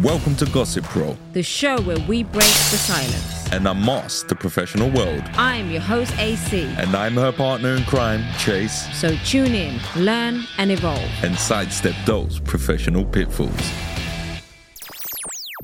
Welcome to Gossip Pro, the show where we break the silence. and unmask the professional world. I'm your host, AC. And I'm her partner in crime, Chase, So tune in, learn, and evolve. and sidestep those professional pitfalls.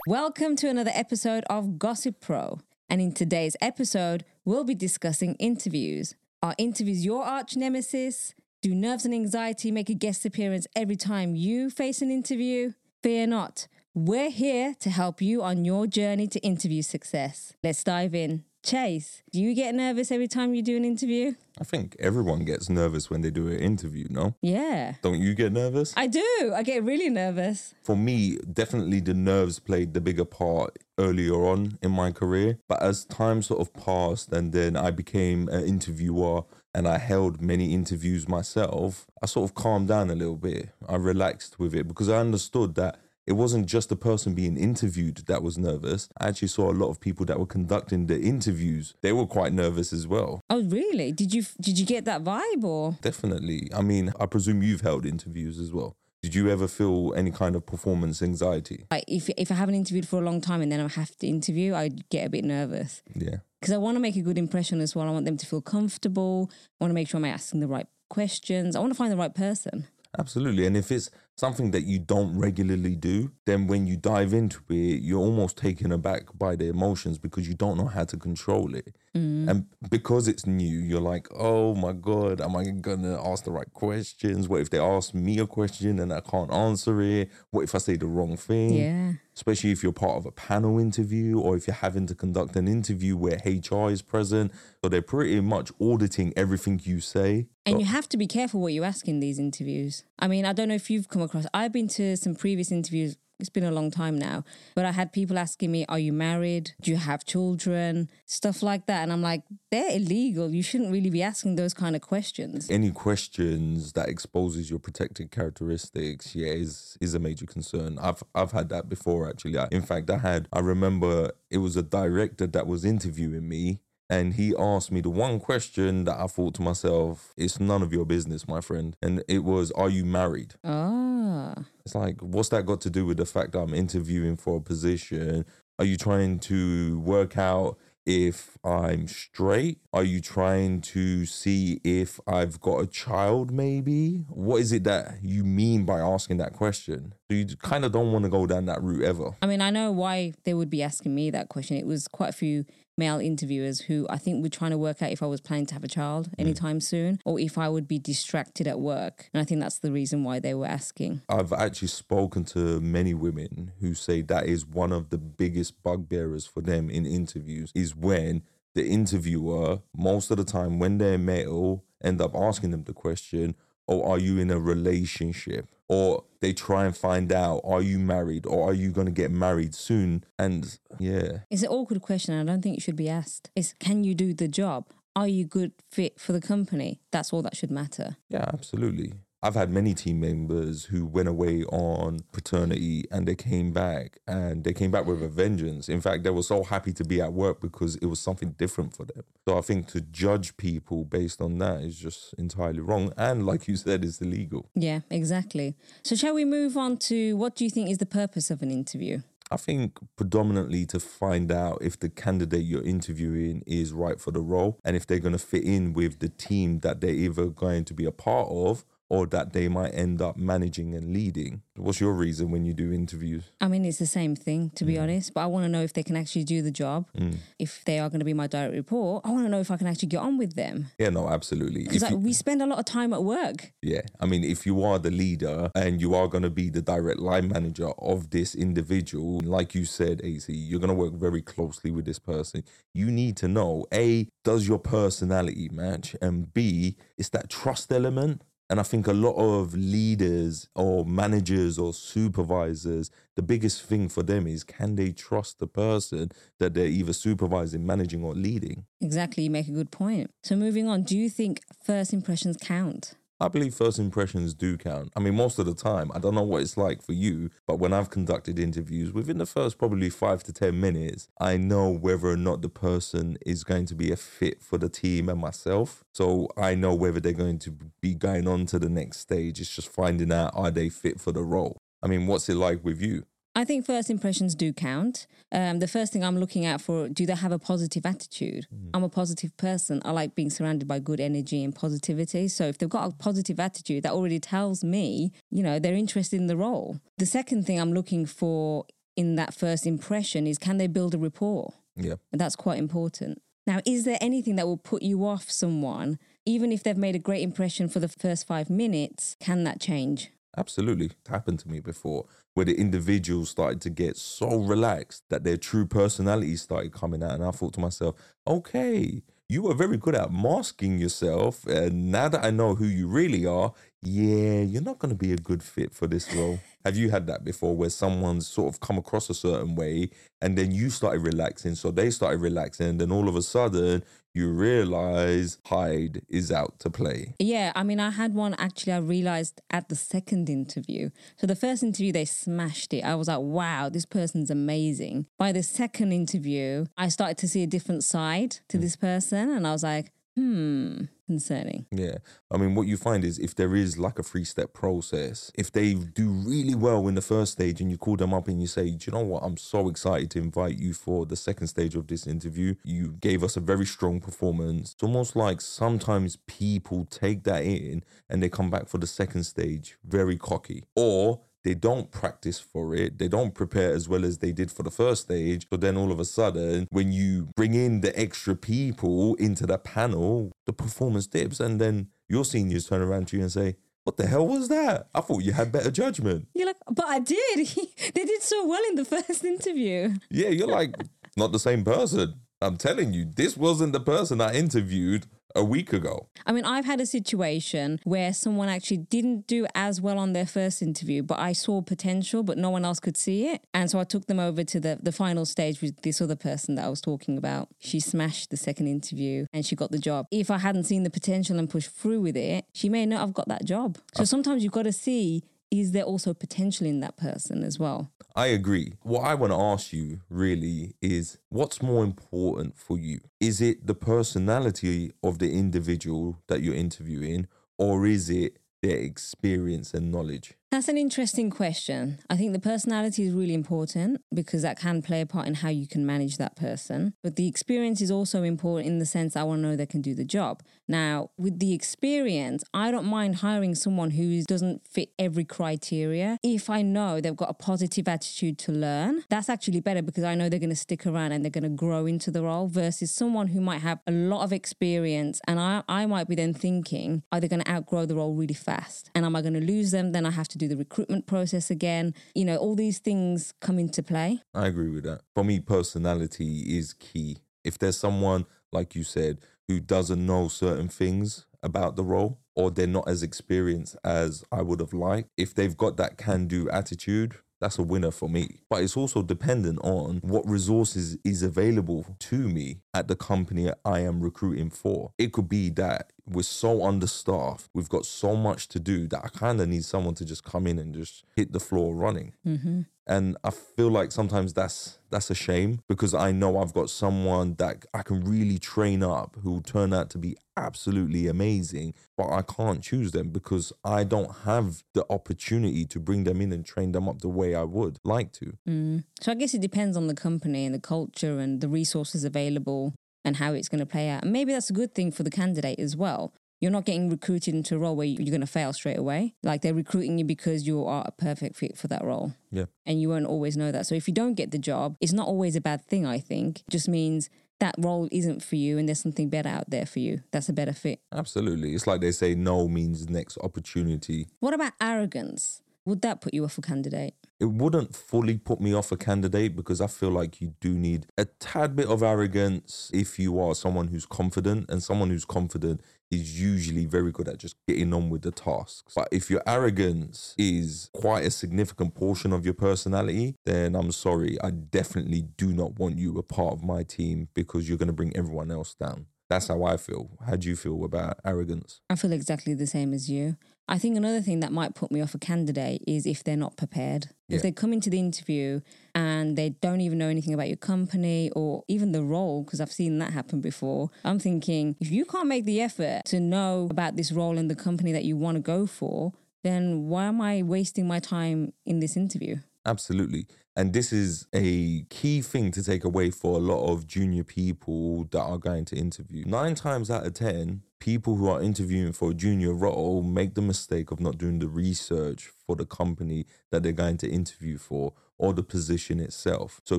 Welcome to another episode of Gossip Pro. And in today's episode, we'll be discussing interviews. Are interviews your arch nemesis? Do nerves and anxiety make a guest appearance every time you face an interview? Fear not. We're here to help you on your journey to interview success. Let's dive in. Chase, do you get nervous every time you do an interview? I think everyone gets nervous when they do an interview, no? Yeah. Don't you get nervous? I do. I get really nervous. For me, definitely the nerves played the bigger part earlier on in my career. But as time sort of passed and then I became an interviewer and I held many interviews myself, I sort of calmed down a little bit. I relaxed with it because I understood that it wasn't just the person being interviewed that was nervous. I actually saw a lot of people that were conducting the interviews. They were quite nervous as well. Oh, really? Did you did you get that vibe or? Definitely. I mean, I presume you've held interviews as well. Did you ever feel any kind of performance anxiety? Like if if I haven't interviewed for a long time and then I have to interview, I get a bit nervous Yeah. because I want to make a good impression as well. I want them to feel comfortable. I want to make sure I'm asking the right questions. I want to find the right person. Absolutely. And if it's something that you don't regularly do, then when you dive into it, you're almost taken aback by the emotions because you don't know how to control it. Mm. And because it's new, you're like, oh my God, am I going to ask the right questions? What if they ask me a question and I can't answer it? What if I say the wrong thing? Yeah. Especially if you're part of a panel interview or if you're having to conduct an interview where HR is present. So they're pretty much auditing everything you say. And you have to be careful what you ask in these interviews. I mean, I don't know if you've come across, I've been to some previous interviews. It's been a long time now, but I had people asking me, Are you married? Do you have children? Stuff like that. And I'm like, They're illegal. You shouldn't really be asking those kind of questions. any questions that exposes your protected characteristics yeah is is a major concern i've i've had that before actually I, in fact i had i remember it was a director that was interviewing me and he asked me the one question that i thought to myself it's none of your business my friend and it was are you married oh. Ah. it's like what's that got to do with the fact that i'm interviewing for a position are you trying to work out if I'm straight? Are you trying to see if I've got a child, maybe? What is it that you mean by asking that question? So you kind of don't want to go down that route ever. I mean, I know why they would be asking me that question. It was quite a few male interviewers who I think were trying to work out if I was planning to have a child mm. anytime soon or if I would be distracted at work. And I think that's the reason why they were asking. I've actually spoken to many women who say that is one of the biggest bugbearers for them in interviews is when the interviewer, most of the time when they're male, end up asking them the question, Oh, are you in a relationship? Or they try and find out, Are you married? Or are you going to get married soon? And yeah, It's an awkward question. I don't think it should be asked. It's can you do the job? Are you good fit for the company? That's all that should matter. Yeah, absolutely. I've had many team members who went away on paternity and they came back and they came back with a vengeance. In fact, they were so happy to be at work because it was something different for them. So I think to judge people based on that is just entirely wrong. And like you said, it's illegal. Yeah, exactly. So shall we move on to what do you think is the purpose of an interview? I think predominantly to find out if the candidate you're interviewing is right for the role and if they're going to fit in with the team that they're either going to be a part of or that they might end up managing and leading. What's your reason when you do interviews? I mean, it's the same thing, to be mm. honest, but I want to know if they can actually do the job. Mm. If they are going to be my direct report, I want to know if I can actually get on with them. Yeah, no, absolutely. Because like, you- we spend a lot of time at work. yeah, I mean, if you are the leader and you are going to be the direct line manager of this individual, like you said, AC, you're going to work very closely with this person. You need to know A, does your personality match? And B, is that trust element? And I think a lot of leaders or managers or supervisors, the biggest thing for them is can they trust the person that they're either supervising, managing, or leading? Exactly, you make a good point. So moving on, do you think first impressions count? I believe first impressions do count. I mean, most of the time, I don't know what it's like for you, but when I've conducted interviews, within the first probably five to 10 minutes, I know whether or not the person is going to be a fit for the team and myself. So I know whether they're going to be going on to the next stage. It's just finding out are they fit for the role. I mean, what's it like with you? I think first impressions do count. Um, the first thing I'm looking at for do they have a positive attitude? I'm a positive person. I like being surrounded by good energy and positivity. So if they've got a positive attitude, that already tells me, you know, they're interested in the role. The second thing I'm looking for in that first impression is can they build a rapport? Yeah. And that's quite important. Now, is there anything that will put you off someone, even if they've made a great impression for the first five minutes? Can that change? Absolutely. It's happened to me before where the individuals started to get so relaxed that their true personalities started coming out. And I thought to myself, okay, you were very good at masking yourself. And now that I know who you really are, yeah, you're not going to be a good fit for this role. Have you had that before where someone's sort of come across a certain way and then you started relaxing? So they started relaxing. And then all of a sudden, you realize Hyde is out to play. Yeah, I mean, I had one actually, I realized at the second interview. So the first interview, they smashed it. I was like, wow, this person's amazing. By the second interview, I started to see a different side to hmm. this person. And I was like, hmm, concerning. Yeah. I mean, what you find is if there is like a three step process, if they do really well in the first stage and you call them up and you say, Do you know what? I'm so excited to invite you for the second stage of this interview. You gave us a very strong performance. It's almost like sometimes people take that in and they come back for the second stage very cocky. Or they don't practice for it. They don't prepare as well as they did for the first stage. So then all of a sudden, when you bring in the extra people into the panel, the performance dips. And then your seniors turn around to you and say, what the hell was that? I thought you had better judgment. You're like, but I did. they did so well in the first interview. Yeah, you're like, not the same person. I'm telling you, this wasn't the person I interviewed a week ago. I mean, I've had a situation where someone actually didn't do as well on their first interview, but I saw potential, but no one else could see it. And so I took them over to the, the final stage with this other person that I was talking about. She smashed the second interview and she got the job. If I hadn't seen the potential and pushed through with it, she may not have got that job. So uh, sometimes you've got to see is there also potential in that person as well? I agree. What I want to ask you really is what's more important for you? Is it the personality of the individual that you're interviewing, or is it their experience and knowledge? That's an interesting question. I think the personality is really important because that can play a part in how you can manage that person. But the experience is also important in the sense I want to know they can do the job. Now, with the experience, I don't mind hiring someone who doesn't fit every criteria. If I know they've got a positive attitude to learn, that's actually better because I know they're going to stick around and they're going to grow into the role versus someone who might have a lot of experience. And I, I might be then thinking, are they going to outgrow the role really fast? And am I going to lose them? Then I have to do the recruitment process again. You know, all these things come into play. I agree with that. For me, personality is key. If there's someone, like you said, who doesn't know certain things about the role, or they're not as experienced as I would have liked, if they've got that can do attitude, that's a winner for me. But it's also dependent on what resources is available to me at the company I am recruiting for. It could be that we're so understaffed, we've got so much to do that I kind of need someone to just come in and just hit the floor running. Mm-hmm. And I feel like sometimes that's that's a shame because I know I've got someone that I can really train up who will turn out to be absolutely amazing, but I can't choose them because I don't have the opportunity to bring them in and train them up the way I would like to. Mm. So I guess it depends on the company and the culture and the resources available and how it's going to play out. And maybe that's a good thing for the candidate as well. You're not getting recruited into a role where you're going to fail straight away. Like they're recruiting you because you are a perfect fit for that role. Yeah. And you won't always know that. So if you don't get the job, it's not always a bad thing, I think. It just means that role isn't for you and there's something better out there for you. That's a better fit. Absolutely. It's like they say no means next opportunity. What about arrogance? Would that put you off a candidate? It wouldn't fully put me off a candidate because I feel like you do need a tad bit of arrogance if you are someone who's confident, and someone who's confident is usually very good at just getting on with the tasks. But if your arrogance is quite a significant portion of your personality, then I'm sorry, I definitely do not want you a part of my team because you're going to bring everyone else down. That's how I feel. How do you feel about arrogance? I feel exactly the same as you. I think another thing that might put me off a candidate is if they're not prepared. Yeah. If they come into the interview and they don't even know anything about your company or even the role, because I've seen that happen before, I'm thinking if you can't make the effort to know about this role in the company that you want to go for, then why am I wasting my time in this interview? Absolutely. And this is a key thing to take away for a lot of junior people that are going to interview. Nine times out of 10, people who are interviewing for a junior role make the mistake of not doing the research for the company that they're going to interview for or the position itself. So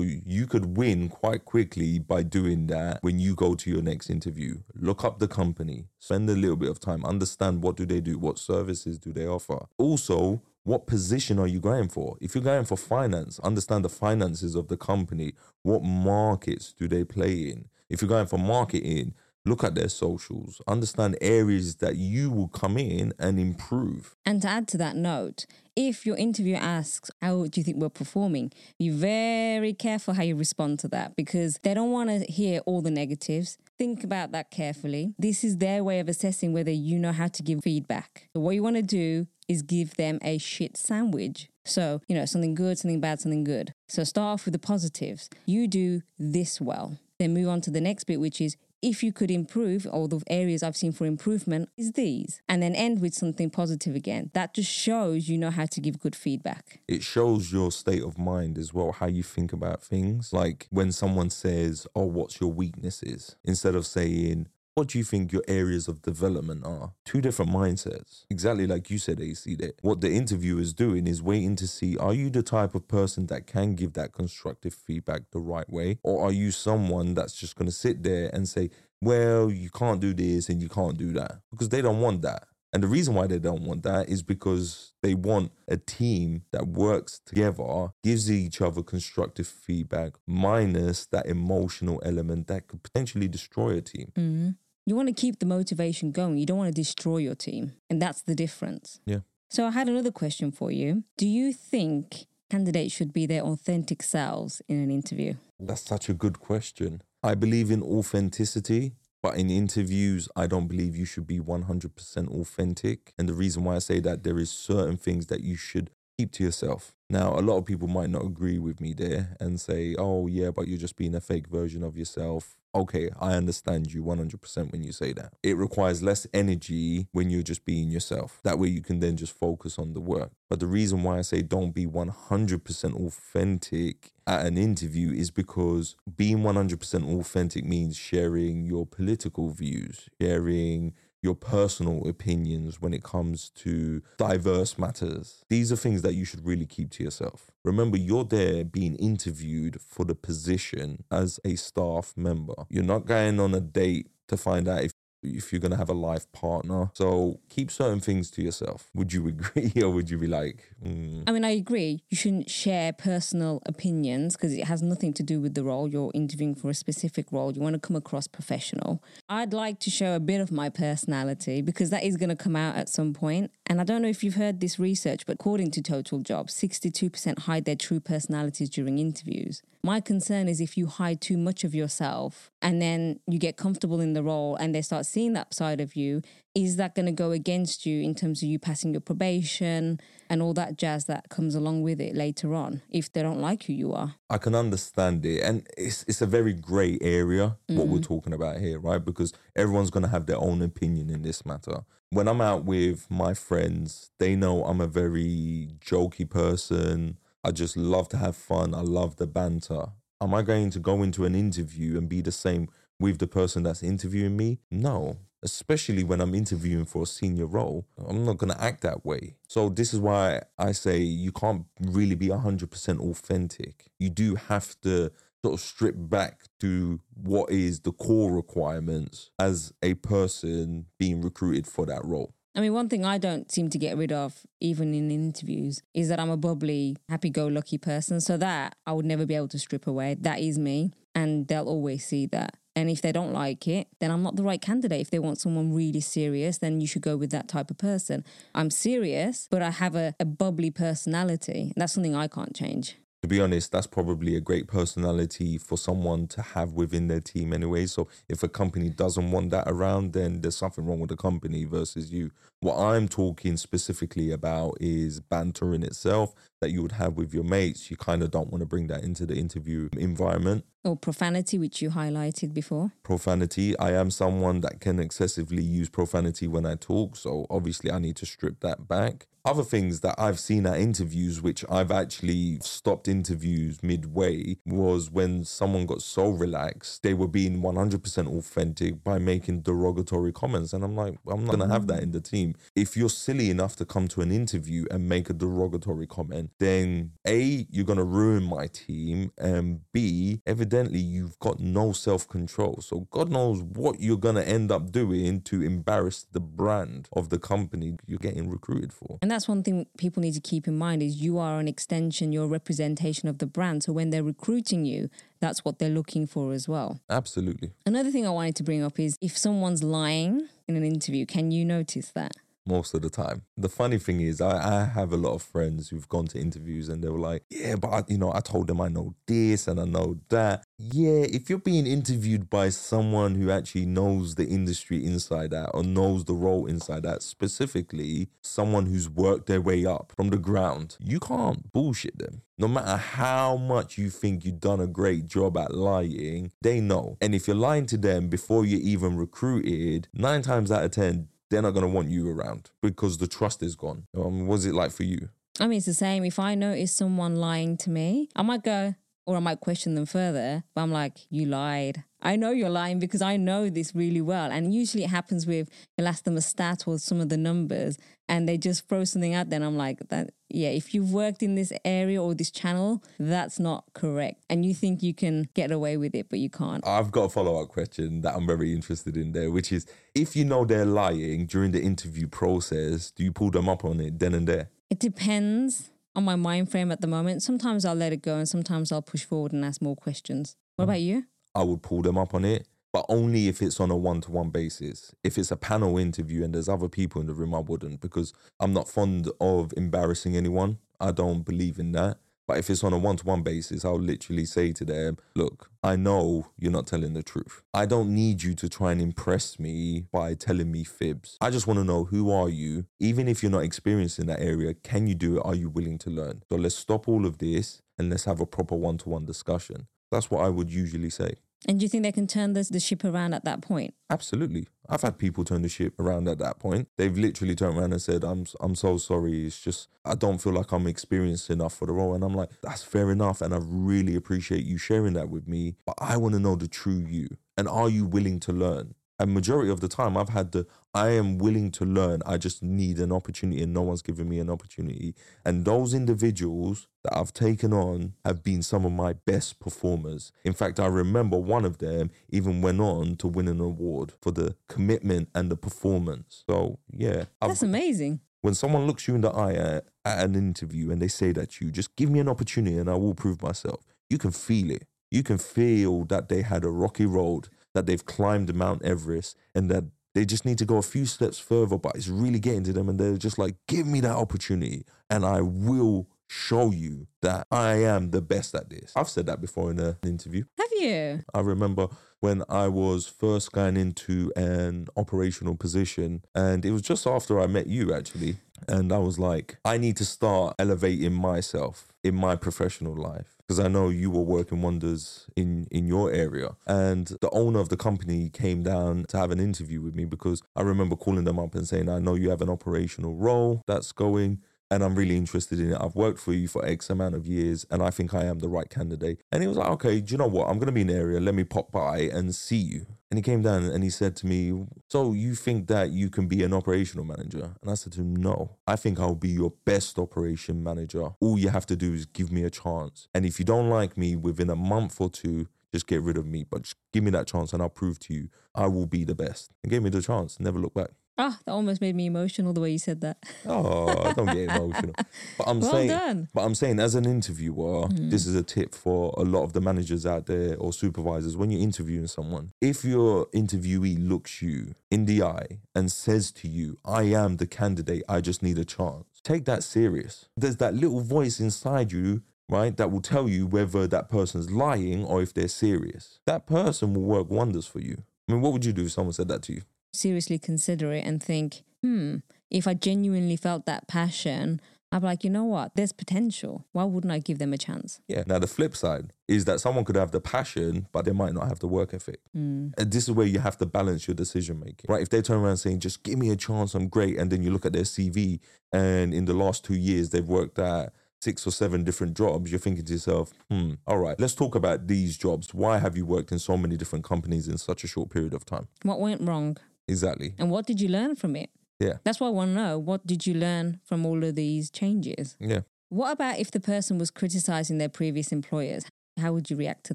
you could win quite quickly by doing that when you go to your next interview. Look up the company, spend a little bit of time, understand what do they do, what services do they offer. Also, what position are you going for? If you're going for finance, understand the finances of the company. What markets do they play in? If you're going for marketing, look at their socials, understand areas that you will come in and improve. And to add to that note, if your interviewer asks, How do you think we're performing? Be very careful how you respond to that because they don't want to hear all the negatives. Think about that carefully. This is their way of assessing whether you know how to give feedback. So, what you want to do is give them a shit sandwich. So, you know, something good, something bad, something good. So, start off with the positives. You do this well. Then move on to the next bit, which is if you could improve, all the areas I've seen for improvement is these, and then end with something positive again. That just shows you know how to give good feedback. It shows your state of mind as well, how you think about things. Like when someone says, Oh, what's your weaknesses? Instead of saying, what do you think your areas of development are? Two different mindsets. Exactly like you said, AC, that what the interviewer is doing is waiting to see are you the type of person that can give that constructive feedback the right way? Or are you someone that's just going to sit there and say, well, you can't do this and you can't do that? Because they don't want that. And the reason why they don't want that is because they want a team that works together, gives each other constructive feedback, minus that emotional element that could potentially destroy a team. Mm-hmm. You want to keep the motivation going. You don't want to destroy your team. And that's the difference. Yeah. So I had another question for you. Do you think candidates should be their authentic selves in an interview? That's such a good question. I believe in authenticity, but in interviews, I don't believe you should be 100% authentic. And the reason why I say that, there is certain things that you should keep to yourself. Now, a lot of people might not agree with me there and say, oh, yeah, but you're just being a fake version of yourself. Okay, I understand you 100% when you say that. It requires less energy when you're just being yourself. That way you can then just focus on the work. But the reason why I say don't be 100% authentic at an interview is because being 100% authentic means sharing your political views, sharing your personal opinions when it comes to diverse matters. These are things that you should really keep to yourself. Remember, you're there being interviewed for the position as a staff member. You're not going on a date to find out if if you're to have a life partner. So keep certain things to yourself. Would you agree or would you be like, mm. I mean, I agree. You shouldn't share personal opinions because it has nothing to do with the role. You're interviewing for a specific role. You want to come across professional. I'd like to show a bit of my personality because that is going to come out at some point. And I don't know if you've heard this research, but according to Total Jobs, 62% hide their true personalities during interviews. My concern is if you hide too much of yourself and then you get comfortable in the role and they start seeing that side of you, is that going to go against you in terms of you passing your probation and all that jazz that comes along with it later on if they don't like who you are? I can understand it. And it's, it's a very grey area, what mm-hmm. we're talking about here, right? Because everyone's going to have their own opinion in this matter. When I'm out with my friends, they know I'm a very jokey person. I just love to have fun. I love the banter. Am I going to go into an interview and be the same with the person that's interviewing me? No, especially when I'm interviewing for a senior role. I'm not going to act that way. So, this is why I say you can't really be 100% authentic. You do have to sort of strip back to what is the core requirements as a person being recruited for that role. I mean, one thing I don't seem to get rid of, even in interviews, is that I'm a bubbly, happy go lucky person. So that I would never be able to strip away. That is me. And they'll always see that. And if they don't like it, then I'm not the right candidate. If they want someone really serious, then you should go with that type of person. I'm serious, but I have a, a bubbly personality. That's something I can't change to be honest, that's probably a great personality for someone to have within their team anyway. So if a company doesn't want that around, then there's something wrong with the company versus you. What I'm talking specifically about is banter in itself. that you would have with your mates, you kind of don't want to bring that into the interview environment. Or profanity, which you highlighted before. Profanity. I am someone that can excessively use profanity when I talk. So obviously, I need to strip that back. Other things that I've seen at interviews, which I've actually stopped interviews midway, was when someone got so relaxed, they were being 100% authentic by making derogatory comments. And I'm like, I'm not going to have that in the team. If you're silly enough to come to an interview and make a derogatory comment, then A, you're going to ruin my team. And B, evidently, you've got no self control. So God knows what you're going to end up doing to embarrass the brand of the company you're getting recruited for. And that's one thing people need to keep in mind is you are an extension, you're a representation of the brand. So when they're recruiting you, that's what they're looking for as well. Absolutely. Another thing I wanted to bring up is if someone's lying in an interview, can you notice that? Most of the time. The funny thing is, I, I have a lot of friends who've gone to interviews and they were like, yeah, but I, you know, I told them I know this and I know that. Yeah, if you're being interviewed by someone who actually knows the industry inside out or knows the role inside out, specifically someone who's worked their way up from the ground, you can't bullshit them. No matter how much you think you've done a great job at lying, they know. And if you're lying to them before you're even recruited, nine times out of 10, they're not going to want you around because the trust is gone. Um, was it like for you? I mean, it's the same. If I notice someone lying to me, I might go, or I might question them further, but I'm like, you lied. I know you're lying because I know this really well. And usually it happens with you'll ask them a stat or some of the numbers and they just throw something out there. And I'm like, that yeah, if you've worked in this area or this channel, that's not correct. And you think you can get away with it, but you can't. I've got a follow up question that I'm very interested in there, which is if you know they're lying during the interview process, do you pull them up on it then and there? It depends on my mind frame at the moment. Sometimes I'll let it go and sometimes I'll push forward and ask more questions. What hmm. about you? I would pull them up on it, but only if it's on a one to one basis. If it's a panel interview and there's other people in the room, I wouldn't because I'm not fond of embarrassing anyone. I don't believe in that. But if it's on a one to one basis, I'll literally say to them, look, I know you're not telling the truth. I don't need you to try and impress me by telling me fibs. I just want to know who are you? Even if you're not experienced in that area, can you do it? Are you willing to learn? So let's stop all of this and let's have a proper one to one discussion. That's what I would usually say. And do you think they can turn this, the ship around at that point? Absolutely. I've had people turn the ship around at that point. They've literally turned around and said, I'm I'm so sorry. It's just I don't feel like I'm experienced enough for the role. And I'm like, that's fair enough. And I really appreciate you sharing that with me. But I want to know the true you. And are you willing to learn? And majority of the time I've had the I am willing to learn. I just need an opportunity and no one's giving me an opportunity. And those individuals that I've taken on have been some of my best performers. In fact, I remember one of them even went on to win an award for the commitment and the performance. So, yeah. That's I've, amazing. When someone looks you in the eye at, at an interview and they say that to you, just give me an opportunity and I will prove myself. You can feel it. You can feel that they had a rocky road that they've climbed Mount Everest and that they just need to go a few steps further, but it's really getting to them. And they're just like, give me that opportunity and I will show you that I am the best at this. I've said that before in an interview. Have you? I remember when I was first going into an operational position, and it was just after I met you actually. And I was like, I need to start elevating myself in my professional life because I know you were working wonders in in your area. And the owner of the company came down to have an interview with me because I remember calling them up and saying, I know you have an operational role that's going and I'm really interested in it. I've worked for you for X amount of years and I think I am the right candidate. And he was like, okay, do you know what? I'm going to be in the area. Let me pop by and see you. And he came down and he said to me, So you think that you can be an operational manager? And I said to him, No, I think I'll be your best operation manager. All you have to do is give me a chance. And if you don't like me within a month or two, just get rid of me. But just give me that chance and I'll prove to you I will be the best. And gave me the chance, never look back. Ah, that almost made me emotional the way you said that. Oh, don't get emotional. But I'm Well saying, done. but I'm saying, as an interviewer, Mm. this is a tip for a lot of the managers out there or supervisors. When you're interviewing someone, if your interviewee looks you in the eye and says to you, "I am the candidate. I just need a chance," take that serious. There's that little voice inside you. Right, that will tell you whether that person's lying or if they're serious. That person will work wonders for you. I mean, what would you do if someone said that to you? Seriously consider it and think, hmm, if I genuinely felt that passion, I'm like, you know what? There's potential. Why wouldn't I give them a chance? Yeah. Now, the flip side is that someone could have the passion, but they might not have the work ethic. Mm. And this is where you have to balance your decision making, right? If they turn around saying, just give me a chance, I'm great. And then you look at their CV, and in the last two years, they've worked at six or seven different jobs, you're thinking to yourself, hmm, all right, let's talk about these jobs. Why have you worked in so many different companies in such a short period of time? What went wrong? Exactly. And what did you learn from it? Yeah. That's what I want to know. What did you learn from all of these changes? Yeah. What about if the person was criticizing their previous employers? How would you react to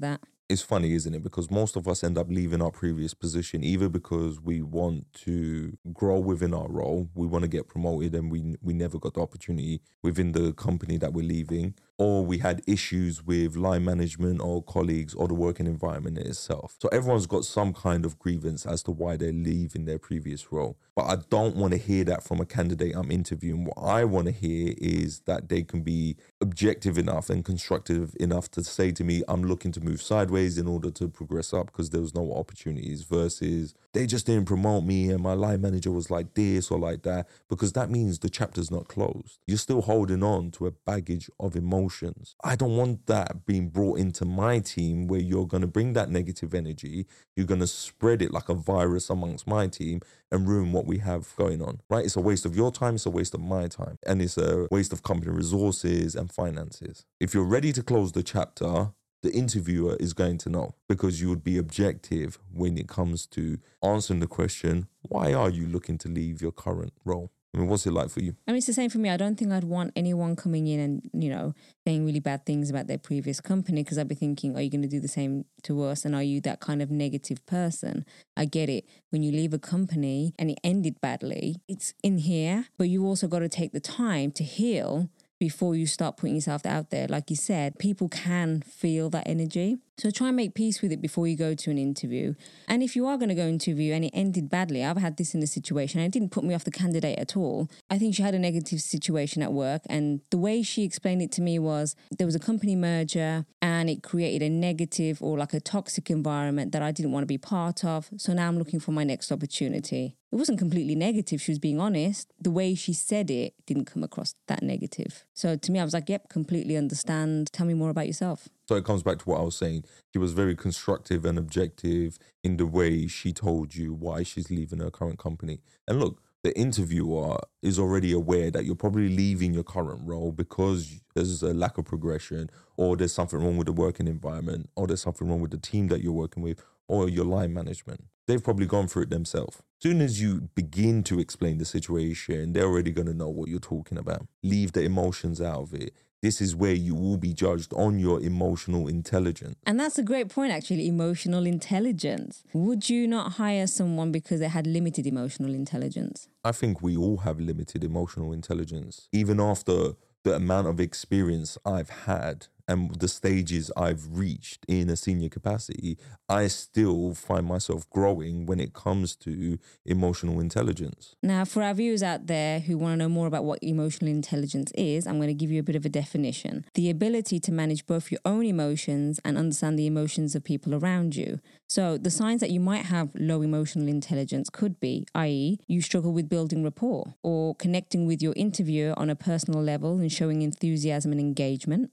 that? It's funny, isn't it? Because most of us end up leaving our previous position either because we want to grow within our role, we want to get promoted, and we we never got the opportunity within the company that we're leaving, or we had issues with line management or colleagues or the working environment itself. So everyone's got some kind of grievance as to why they're leaving their previous role. But I don't want to hear that from a candidate I'm interviewing. What I want to hear is that they can be objective enough and constructive enough to say to me, I'm looking to move sideways in order to progress up because there was no opportunities versus they just didn't promote me and my line manager was like this or like that because that means the chapter's not closed. You're still holding on to a baggage of emotions. I don't want that being brought into my team where you're going to bring that negative energy, you're going to spread it like a virus amongst my team and ruin what we have going on, right? It's a waste of your time, it's a waste of my time, and it's a waste of company resources and finances. If you're ready to close the chapter, the interviewer is going to know because you would be objective when it comes to answering the question, why are you looking to leave your current role? I mean, what's it like for you? I mean, it's the same for me. I don't think I'd want anyone coming in and, you know, saying really bad things about their previous company because I'd be thinking, are you going to do the same to us? And are you that kind of negative person? I get it. When you leave a company and it ended badly, it's in here, but you also got to take the time to heal before you start putting yourself out there. Like you said, people can feel that energy. So try and make peace with it before you go to an interview. And if you are going to go interview and it ended badly, I've had this in a situation and it didn't put me off the candidate at all. I think she had a negative situation at work and the way she explained it to me was there was a company merger and it created a negative or like a toxic environment that I didn't want to be part of. So now I'm looking for my next opportunity. It wasn't completely negative. She was being honest. The way she said it didn't come across that negative. So to me, I was like, yep, completely understand. Tell me more about yourself. So it comes back to what I was saying. She was very constructive and objective in the way she told you why she's leaving her current company. And look, the interviewer is already aware that you're probably leaving your current role because there's a lack of progression, or there's something wrong with the working environment, or there's something wrong with the team that you're working with, or your line management. They've probably gone through it themselves. Soon as you begin to explain the situation, they're already going to know what you're talking about. Leave the emotions out of it this is where you will be judged on your emotional intelligence. And that's a great point, actually emotional intelligence. Would you not hire someone because they had limited emotional intelligence? I think we all have limited emotional intelligence. Even after the amount of experience I've had and the stages I've reached in a senior capacity, I still find myself growing when it comes to emotional intelligence. Now, for our viewers out there who want to know more about what emotional intelligence is, I'm going to give you a bit of a definition the ability to manage both your own emotions and understand the emotions of people around you. So, the signs that you might have low emotional intelligence could be, i.e., you struggle with building rapport or connecting with your interviewer on a personal level and showing enthusiasm and engagement,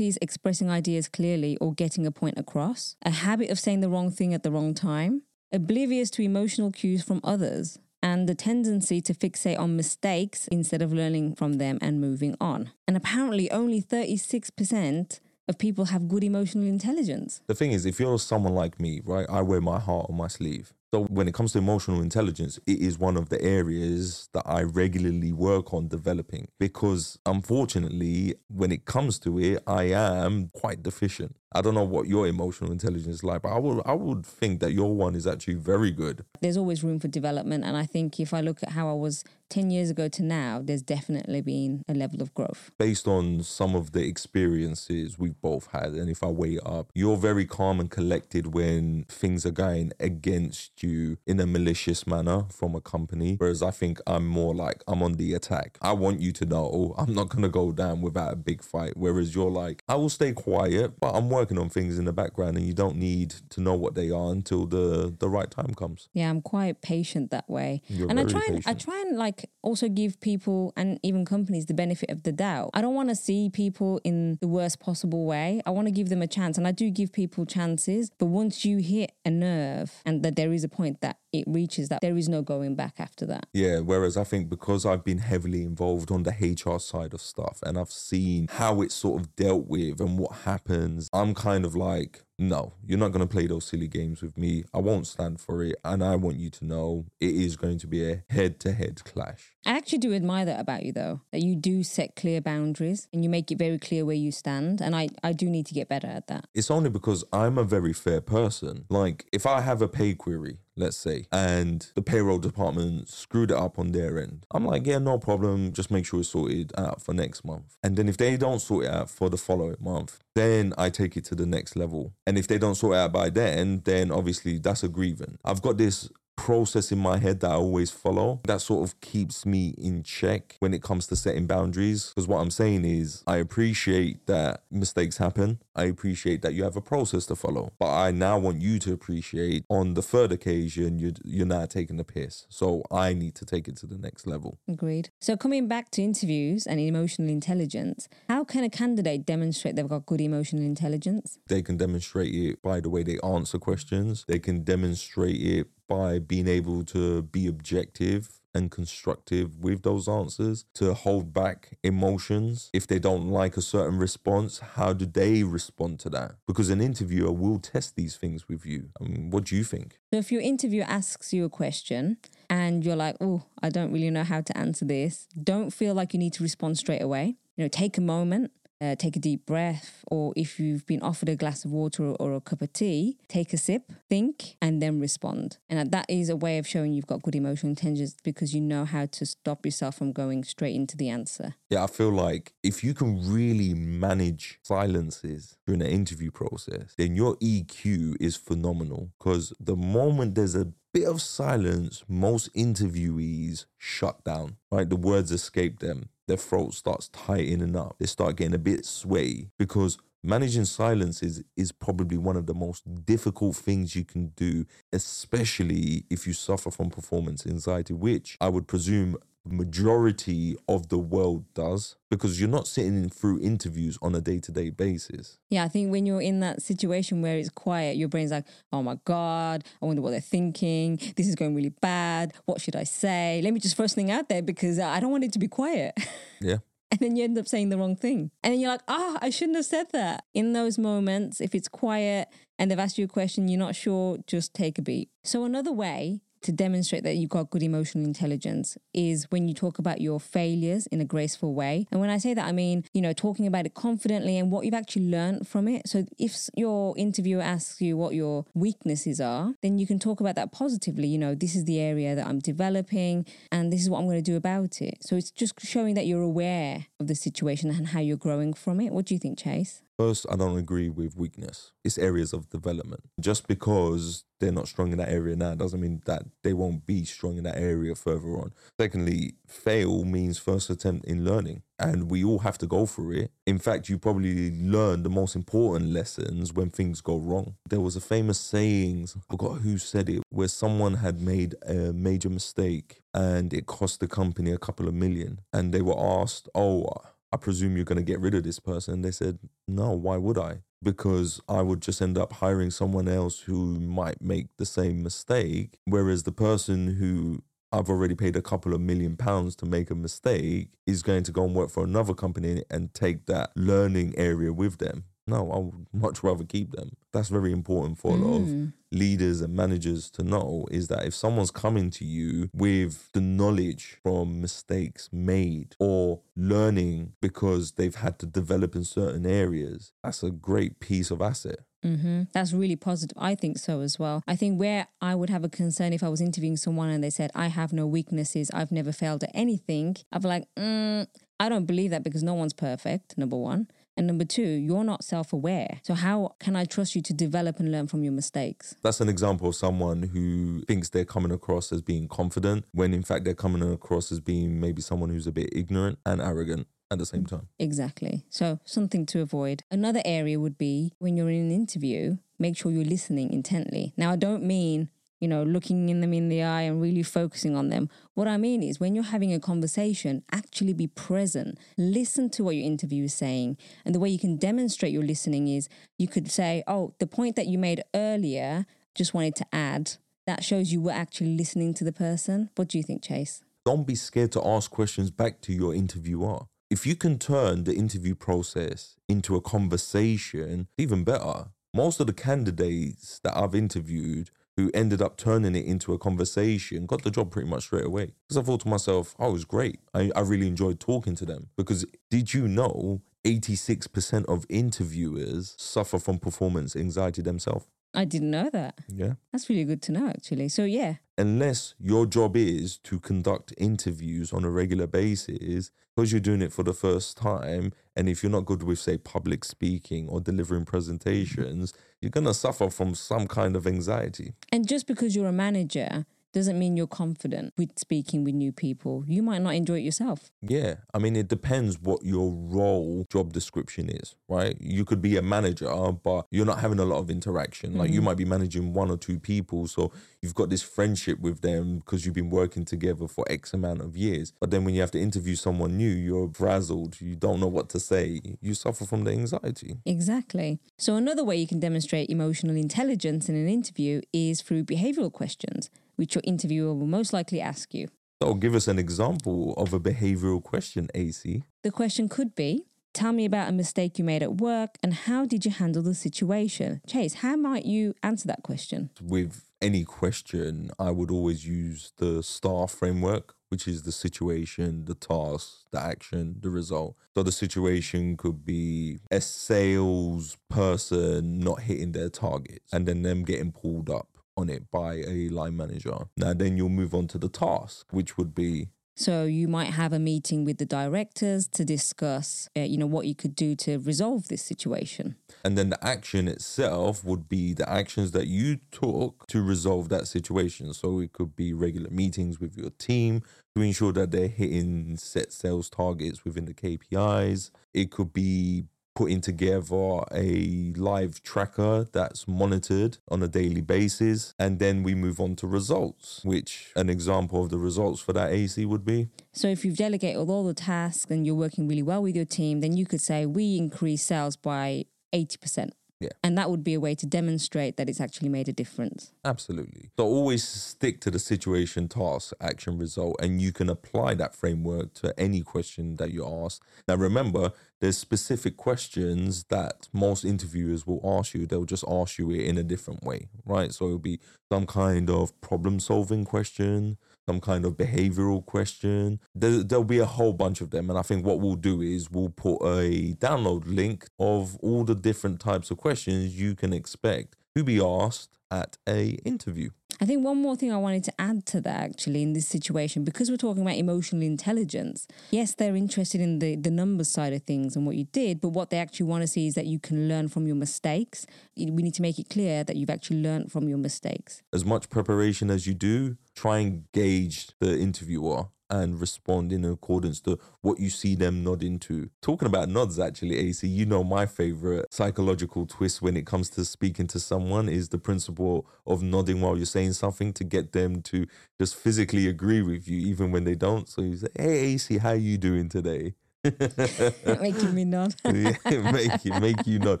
difficulties expressing ideas clearly or getting a point across, a habit of saying the wrong thing at the wrong time, oblivious to emotional cues from others, and the tendency to fixate on mistakes instead of learning from them and moving on. And apparently, only 36% of people have good emotional intelligence. The thing is, if you're someone like me, right, I wear my heart on my sleeve. So when it comes to emotional intelligence, it is one of the areas that I regularly work on developing because unfortunately, when it comes to it, I am quite deficient. I don't know what your emotional intelligence is like, but I would I would think that your one is actually very good. There's always room for development and I think if I look at how I was 10 years ago to now, there's definitely been a level of growth. Based on some of the experiences we've both had and if I weigh up, you're very calm and collected when things are going against against you in a malicious manner from a company. Whereas I think I'm more like I'm on the attack. I want you to know oh, I'm not gonna go down without a big fight. Whereas you're like, I will stay quiet, but I'm working on things in the background and you don't need to know what they are until the the right time comes. Yeah, I'm quite patient that way. You're and I try and I try and like also give people and even companies the benefit of the doubt. I don't want to see people in the worst possible way. I want to give them a chance and I do give people chances, but once you hit a nerve and that there is a point that it reaches that there is no going back after that. Yeah, whereas I think because I've been heavily involved on the HR side of stuff and I've seen how it's sort of dealt with and what happens, I'm kind of like, no, you're not going to play those silly games with me. I won't stand for it. And I want you to know it is going to be a head to head clash. I actually do admire that about you though, that you do set clear boundaries and you make it very clear where you stand. And I, I do need to get better at that. It's only because I'm a very fair person. Like, if I have a pay query, let's say, and the payroll department screwed it up on their end, I'm like, yeah, no problem. Just make sure it's sorted out for next month. And then if they don't sort it out for the following month, then I take it to the next level. And if they don't sort it out by then, then obviously that's a grievance. I've got this process in my head that I always follow that sort of keeps me in check when it comes to setting boundaries. Because what I'm saying is, I appreciate that mistakes happen. I appreciate that you have a process to follow. But I now want you to appreciate on the third occasion, you're, you're now taking the piss. So I need to take it to the next level. Agreed. So coming back to interviews and emotional intelligence, how can a candidate demonstrate they've got good emotional intelligence? They can demonstrate it by the way they answer questions, they can demonstrate it by being able to be objective and constructive with those answers, to hold back emotions. If they don't like a certain response, how do they respond to that? Because an interviewer will test these things with you. I mean, what do you think? So if your interviewer asks you a question and you're like, oh, I don't really know how to answer this, don't feel like you need to respond straight away. You know, take a moment. Uh, take a deep breath, or if you've been offered a glass of water or, or a cup of tea, take a sip, think, and then respond. And that is a way of showing you've got good emotional intelligence because you know how to stop yourself from going straight into the answer. Yeah, I feel like if you can really manage silences during the interview process, then your EQ is phenomenal. Because the moment there's a bit of silence, most interviewees shut down, right? The words escape them. Their throat starts tightening up. They start getting a bit sweaty because managing silence is, is probably one of the most difficult things you can do, especially if you suffer from performance anxiety, which I would presume majority of the world does because you're not sitting through interviews on a day-to-day basis Yeah, I think when you're in that situation where it's quiet, your brain's like, oh my God, I wonder what they're thinking. This is going really bad. What should I say? Let me just first thing out there because I don't want it to be quiet. yeah and then you end up saying the wrong thing. And then you're like, ah, I shouldn't have said that. In those moments, if it's quiet and they've asked you a question, you're not sure, just take a beat. So, another way to demonstrate that you've got good emotional intelligence is when you talk about your failures in a graceful way. And when I say that, I mean, you know, talking about it confidently and what you've actually learned from it. So if your interviewer asks you what your weaknesses are, then you can talk about that positively. You know, this is the area that I'm developing and this is what I'm going to do about it. So it's just showing that you're aware of the situation and how you're growing from it. What do you think, Chase? First, I don't agree with weakness. It's areas of development. Just because they're not strong in that area now doesn't mean that they won't be strong in that area further on. Secondly, fail means first attempt in learning, and we all have to go through it. In fact, you probably learn the most important lessons when things go wrong. There was a famous saying, I forgot who said it, where someone had made a major mistake and it cost the company a couple of million, and they were asked, "Oh, I presume you're going to get rid of this person. They said, no, why would I? Because I would just end up hiring someone else who might make the same mistake. Whereas the person who I've already paid a couple of million pounds to make a mistake is going to go and work for another company and take that learning area with them. No, I would much rather keep them. That's very important for a lot of Mm. Leaders and managers to know is that if someone's coming to you with the knowledge from mistakes made or learning because they've had to develop in certain areas, that's a great piece of asset. hmm That's really positive. I think so as well. I think where I would have a concern if I was interviewing someone and they said, I have no weaknesses, I've never failed at anything, I'd be like, mm, I don't believe that because no one's perfect, number one. And number two, you're not self aware. So, how can I trust you to develop and learn from your mistakes? That's an example of someone who thinks they're coming across as being confident when in fact they're coming across as being maybe someone who's a bit ignorant and arrogant at the same time. Exactly. So, something to avoid. Another area would be when you're in an interview, make sure you're listening intently. Now, I don't mean you know, looking in them in the eye and really focusing on them. What I mean is when you're having a conversation, actually be present. Listen to what your interview is saying. And the way you can demonstrate your listening is you could say, Oh, the point that you made earlier, just wanted to add. That shows you were actually listening to the person. What do you think, Chase? Don't be scared to ask questions back to your interviewer. If you can turn the interview process into a conversation, even better. Most of the candidates that I've interviewed who ended up turning it into a conversation, got the job pretty much straight away. Because I thought to myself, oh, it was great. I, I really enjoyed talking to them. Because did you know 86% of interviewers suffer from performance anxiety themselves? I didn't know that. Yeah. That's really good to know, actually. So, yeah. Unless your job is to conduct interviews on a regular basis, because you're doing it for the first time, and if you're not good with, say, public speaking or delivering presentations, you're going to suffer from some kind of anxiety. And just because you're a manager, doesn't mean you're confident with speaking with new people. You might not enjoy it yourself. Yeah. I mean, it depends what your role job description is, right? You could be a manager, but you're not having a lot of interaction. Like mm-hmm. you might be managing one or two people. So you've got this friendship with them because you've been working together for X amount of years. But then when you have to interview someone new, you're frazzled. You don't know what to say. You suffer from the anxiety. Exactly. So another way you can demonstrate emotional intelligence in an interview is through behavioral questions which your interviewer will most likely ask you. Or give us an example of a behavioral question, AC. The question could be Tell me about a mistake you made at work and how did you handle the situation? Chase, how might you answer that question? With any question, I would always use the STAR framework, which is the situation, the task, the action, the result. So the situation could be a sales person not hitting their targets and then them getting pulled up on it by a line manager. Now, then you'll move on to the task, which would be so you might have a meeting with the directors to discuss, uh, you know, what you could do to resolve this situation. And then the action itself would be the actions that you took to resolve that situation. So it could be regular meetings with your team to ensure that they're hitting set sales targets within the KPIs. It could be putting together a live tracker that's monitored on a daily basis. And then we move on to results, which an example of the results for that AC would be. So if you've delegated all the tasks and you're working really well with your team, then you could say, we increase sales by 80%. Yeah. And that would be a way to demonstrate that it's actually made a difference. Absolutely. So always stick to the situation, task, action, result, and you can apply that framework to any question that you ask. Now, remember, there's specific questions that most interviewers will ask you. They'll just ask you it in a different way, right? So it'll be some kind of problem solving question, some kind of behavioral question. There, there'll be a whole bunch of them. And I think what we'll do is we'll put a download link of all the different types of questions you can expect to be asked at a interview. I think one more thing I wanted to add to that actually in this situation, because we're talking about emotional intelligence, yes, they're interested in the, the numbers side of things and what you did, but what they actually want to see is that you can learn from your mistakes. We need to make it clear that you've actually learned from your mistakes. As much preparation as you do, try and gauge the interviewer and respond in accordance to what you see them nodding to. Talking about nods, actually, AC, you know, my favorite psychological twist when it comes to speaking to someone is the principle of nodding while you're saying something to get them to just physically agree with you, even when they don't. So you say, Hey, AC, how you doing today? Making me nod. yeah, make you make you nod.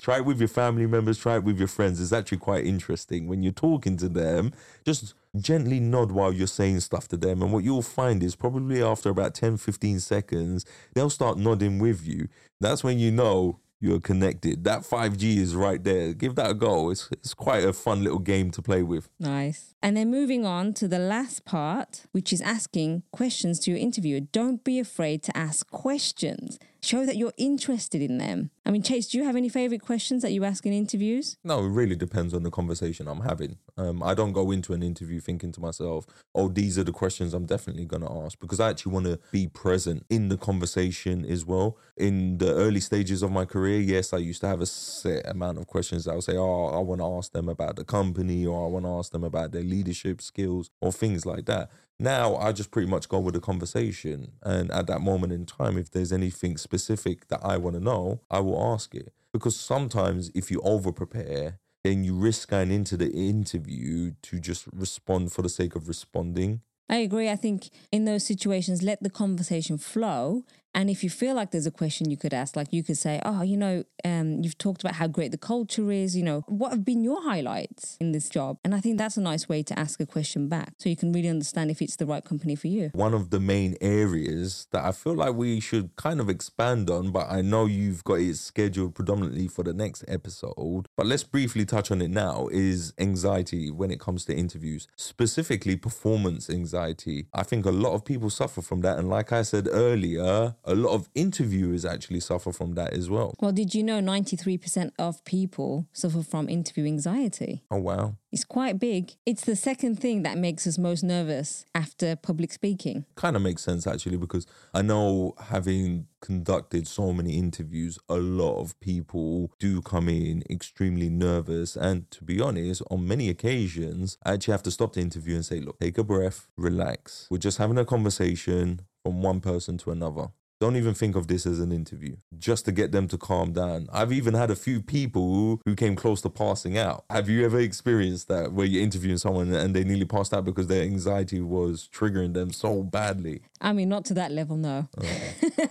Try it with your family members. Try it with your friends. It's actually quite interesting when you're talking to them. Just gently nod while you're saying stuff to them, and what you'll find is probably after about 10, 15 seconds, they'll start nodding with you. That's when you know you're connected. That 5G is right there. Give that a go. It's, it's quite a fun little game to play with. Nice. And then moving on to the last part, which is asking questions to your interviewer. Don't be afraid to ask questions. Show that you're interested in them. I mean, Chase, do you have any favorite questions that you ask in interviews? No, it really depends on the conversation I'm having. Um, I don't go into an interview thinking to myself, oh, these are the questions I'm definitely going to ask because I actually want to be present in the conversation as well. In the early stages of my career, yes, I used to have a set amount of questions I would say, oh, I want to ask them about the company or I want to ask them about their leadership skills or things like that. Now I just pretty much go with the conversation. And at that moment in time, if there's anything specific that I want to know, I will ask it. Because sometimes if you over prepare, then you risk going into the interview to just respond for the sake of responding. I agree. I think in those situations, let the conversation flow and if you feel like there's a question you could ask, like you could say, oh, you know, um, you've talked about how great the culture is, you know, what have been your highlights in this job? And I think that's a nice way to ask a question back so you can really understand if it's the right company for you. One of the main areas that I feel like we should kind of expand on, but I know you've got it scheduled predominantly for the next episode, but let's briefly touch on it now is anxiety when it comes to interviews, specifically performance anxiety. I think a lot of people suffer from that. And like I said earlier, a lot of interviewers actually suffer from that as well. Well, did you know 93% of people suffer from interview anxiety? Oh, wow. It's quite big. It's the second thing that makes us most nervous after public speaking. Kind of makes sense actually, because I know having conducted so many interviews, a lot of people do come in extremely nervous. And to be honest, on many occasions, I actually have to stop the interview and say, look, take a breath, relax. We're just having a conversation from one person to another. Don't even think of this as an interview, just to get them to calm down. I've even had a few people who came close to passing out. Have you ever experienced that where you're interviewing someone and they nearly passed out because their anxiety was triggering them so badly? I mean, not to that level, no. Oh.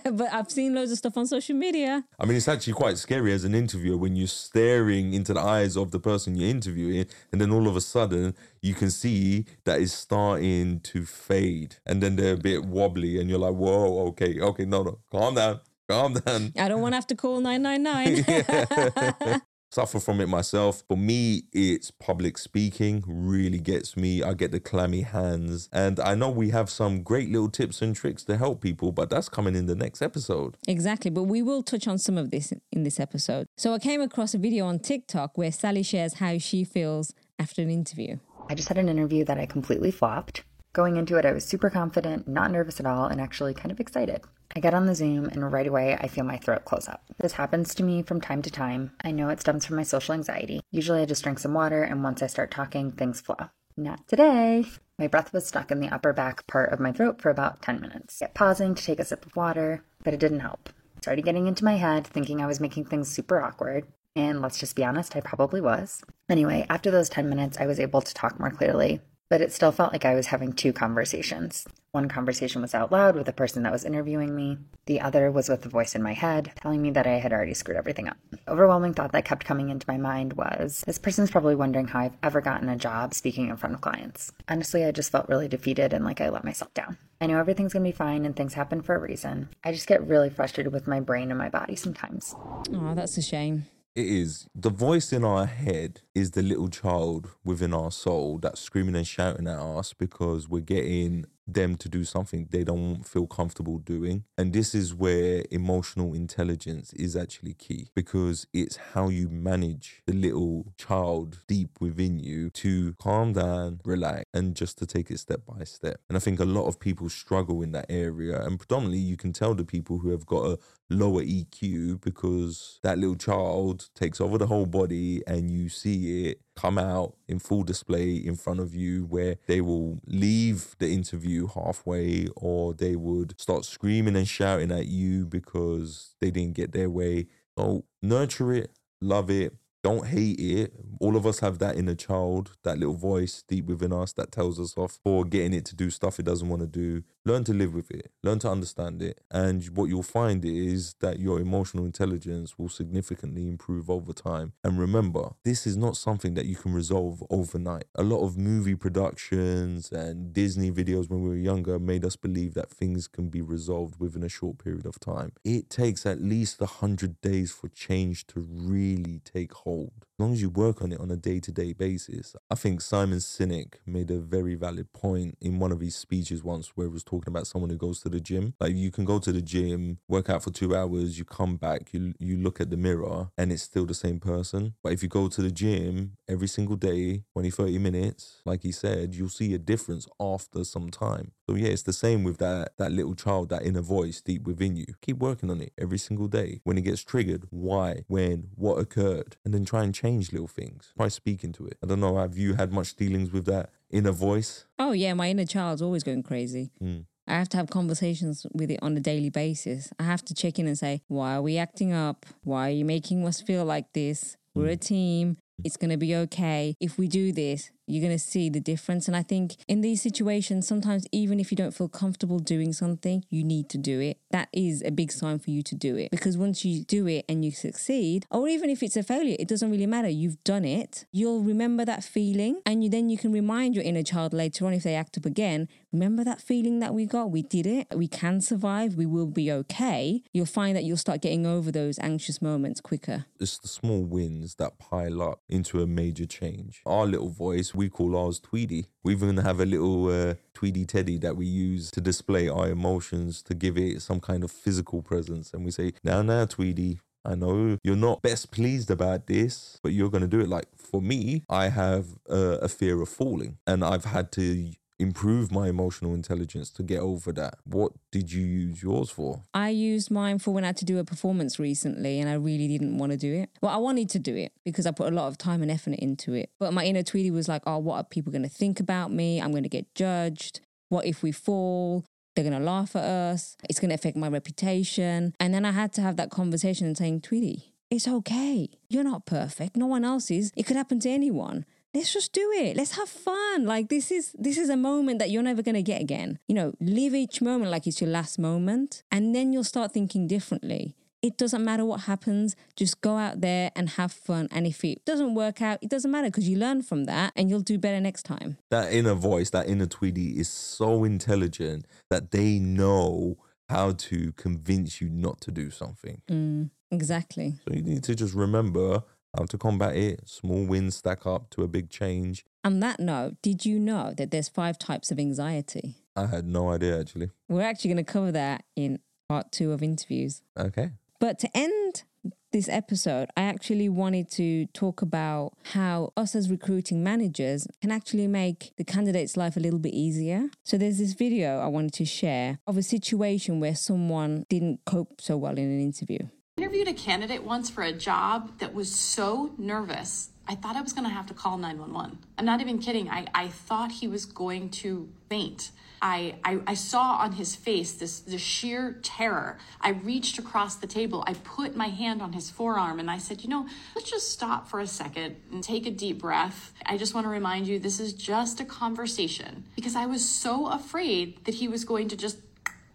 but I've seen loads of stuff on social media. I mean, it's actually quite scary as an interviewer when you're staring into the eyes of the person you're interviewing, and then all of a sudden you can see that it's starting to fade, and then they're a bit wobbly, and you're like, "Whoa, okay, okay, no, no, calm down." Calm down. I don't want to have to call 999. suffer from it myself. For me, it's public speaking really gets me. I get the clammy hands. And I know we have some great little tips and tricks to help people, but that's coming in the next episode. Exactly. But we will touch on some of this in this episode. So I came across a video on TikTok where Sally shares how she feels after an interview. I just had an interview that I completely flopped. Going into it, I was super confident, not nervous at all, and actually kind of excited. I get on the Zoom and right away I feel my throat close up. This happens to me from time to time. I know it stems from my social anxiety. Usually I just drink some water and once I start talking, things flow. Not today. My breath was stuck in the upper back part of my throat for about 10 minutes. I kept pausing to take a sip of water, but it didn't help. Started getting into my head, thinking I was making things super awkward. And let's just be honest, I probably was. Anyway, after those 10 minutes, I was able to talk more clearly but it still felt like I was having two conversations. One conversation was out loud with the person that was interviewing me, the other was with the voice in my head telling me that I had already screwed everything up. Overwhelming thought that kept coming into my mind was this person's probably wondering how I've ever gotten a job speaking in front of clients. Honestly, I just felt really defeated and like I let myself down. I know everything's gonna be fine and things happen for a reason. I just get really frustrated with my brain and my body sometimes. Oh, that's a shame. It is. The voice in our head is the little child within our soul that's screaming and shouting at us because we're getting them to do something they don't feel comfortable doing. And this is where emotional intelligence is actually key because it's how you manage the little child deep within you to calm down, relax, and just to take it step by step. And I think a lot of people struggle in that area. And predominantly, you can tell the people who have got a lower EQ because that little child takes over the whole body and you see it come out in full display in front of you where they will leave the interview halfway or they would start screaming and shouting at you because they didn't get their way. So nurture it, love it, don't hate it. All of us have that inner child, that little voice deep within us that tells us off for getting it to do stuff it doesn't want to do. Learn to live with it, learn to understand it. And what you'll find is that your emotional intelligence will significantly improve over time. And remember, this is not something that you can resolve overnight. A lot of movie productions and Disney videos when we were younger made us believe that things can be resolved within a short period of time. It takes at least 100 days for change to really take hold hold. Long as you work on it on a day to day basis. I think Simon Sinek made a very valid point in one of his speeches once where he was talking about someone who goes to the gym. Like you can go to the gym, work out for two hours, you come back, you you look at the mirror and it's still the same person. But if you go to the gym every single day, 20, 30 minutes, like he said, you'll see a difference after some time. So yeah, it's the same with that that little child, that inner voice deep within you. Keep working on it every single day. When it gets triggered, why, when, what occurred, and then try and change little things. Try speaking to it. I don't know. Have you had much dealings with that inner voice? Oh, yeah, my inner child's always going crazy. Mm. I have to have conversations with it on a daily basis. I have to check in and say, why are we acting up? Why are you making us feel like this? We're a team. It's going to be okay. If we do this, you're going to see the difference. And I think in these situations, sometimes even if you don't feel comfortable doing something, you need to do it. That is a big sign for you to do it because once you do it and you succeed, or even if it's a failure, it doesn't really matter. You've done it. You'll remember that feeling and you then you can remind your inner child later on if they act up again, remember that feeling that we got? We did it. We can survive. We will be okay. You'll find that you'll start getting over those anxious moments quicker. It's the small wins that pile up into a major change. Our little voice, we call ours Tweedy. We even have a little uh, Tweedy Teddy that we use to display our emotions, to give it some kind of physical presence. And we say, now, now, Tweedy, I know you're not best pleased about this, but you're going to do it. Like for me, I have uh, a fear of falling, and I've had to improve my emotional intelligence to get over that. What did you use yours for? I used mine for when I had to do a performance recently and I really didn't want to do it. Well, I wanted to do it because I put a lot of time and effort into it. But my inner Tweety was like, oh, what are people going to think about me? I'm going to get judged. What if we fall? They're going to laugh at us. It's going to affect my reputation. And then I had to have that conversation and saying, Tweety, it's okay. You're not perfect. No one else is. It could happen to anyone let's just do it. Let's have fun. Like this is this is a moment that you're never going to get again. You know live each moment like it's your last moment and then you'll start thinking differently. It doesn't matter what happens. Just go out there and have fun. And if it doesn't work out it doesn't matter because you learn from that and you'll do better next time. That inner voice, that inner Tweety is so intelligent that they know how to convince you not to do something. mm, exactly. So you need to just remember how to combat it. Small wins stack up to a big change. on that note did you know that there's five types of anxiety I had no idea actually. we're actually going to cover that in part two of interviews Okay. But to end this episode, I actually wanted to talk about how us as recruiting managers can actually make the candidate's life a little bit easier. So there's this video I wanted to share of a situation where someone didn't cope so well in an interview. Interviewed a candidate once for a job that was so nervous i thought i was going to have to call 911 i'm not even kidding i, I thought he was going to faint I, I, I saw on his face this, this sheer terror. I reached across the table. I put my hand on his forearm and I said, You know, let's just stop for a second and take a deep breath. I just want to remind you this is just a conversation because I was so afraid that he was going to just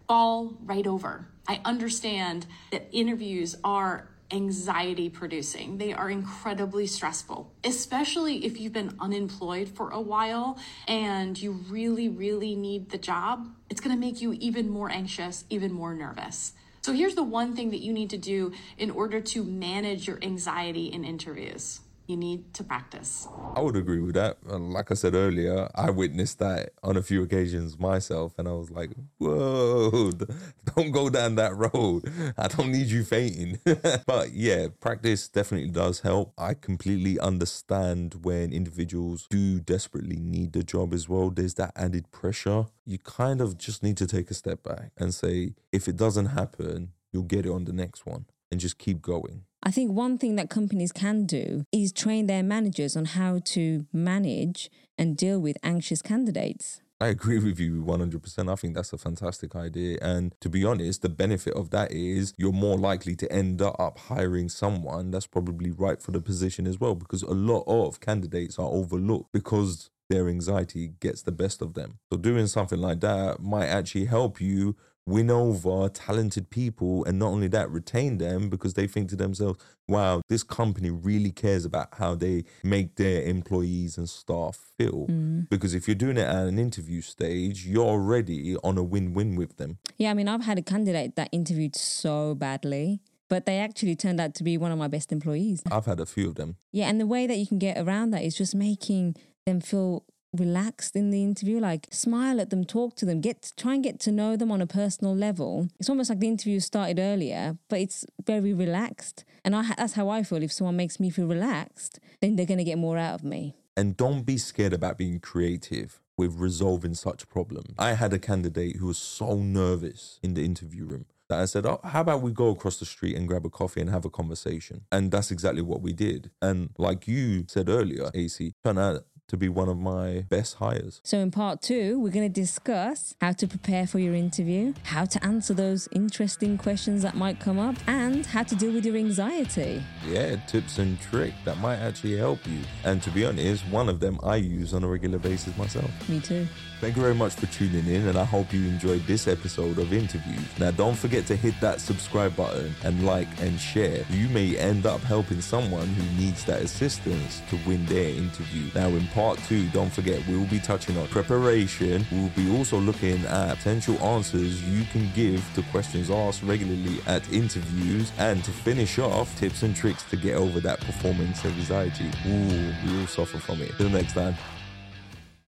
fall right over. I understand that interviews are anxiety producing. They are incredibly stressful, especially if you've been unemployed for a while and you really, really need the job. It's going to make you even more anxious, even more nervous. So here's the one thing that you need to do in order to manage your anxiety in interviews. You need to practice. I would agree with that. And like I said earlier, I witnessed that on a few occasions myself, and I was like, "Whoa, don't go down that road. I don't need you fainting." but yeah, practice definitely does help. I completely understand when individuals do desperately need the job as well. There's that added pressure. You kind of just need to take a step back and say, if it doesn't happen, you'll get it on the next one, and just keep going. I think one thing that companies can do is train their managers on how to manage and deal with anxious candidates. I agree with you 100%. I think that's a fantastic idea. And to be honest, the benefit of that is you're more likely to end up hiring someone that's probably right for the position as well, because a lot of candidates are overlooked because their anxiety gets the best of them. So doing something like that might actually help you win over talented people and not only that retain them because they think to themselves wow this company really cares about how they make their employees and staff feel mm. because if you're doing it at an interview stage you're already on a win-win with them Yeah, I mean, I've had a candidate that interviewed so badly but they actually turned out to be one of my best employees. I've had a few of them. Yeah, and the way that you can get around that is just making them feel relaxed in the interview like smile at them talk to them get try and get to know them on a personal level it's almost like the interview started earlier but it's very relaxed and I, that's how i feel if someone makes me feel relaxed then they're going to get more out of me And don't be scared about being creative with resolving such problems. I had a candidate who was so nervous in the interview room that I said, Oh, how about we go across the street and grab a coffee and have a conversation? And that's exactly what we did. And like you said earlier, AC, turned out to be one of my best hires. So, in part two, we're going to discuss how to prepare for your interview, how to answer those interesting questions that might come up, and how to deal with your anxiety. Yeah, tips and tricks that might actually help you. And to be honest, one of them I use on a regular basis myself. Me too. Thank you very much for tuning in, and I hope you enjoyed this episode of Interviews. Now, don't forget to hit that subscribe button and like and share. You may end up helping someone who needs that assistance to win their interview. Now, in part two, don't forget we'll be touching on preparation. We'll be also looking at potential answers you can give to questions asked regularly at interviews, and to finish off, tips and tricks to get over that performance anxiety. Ooh, we all suffer from it. Till next time.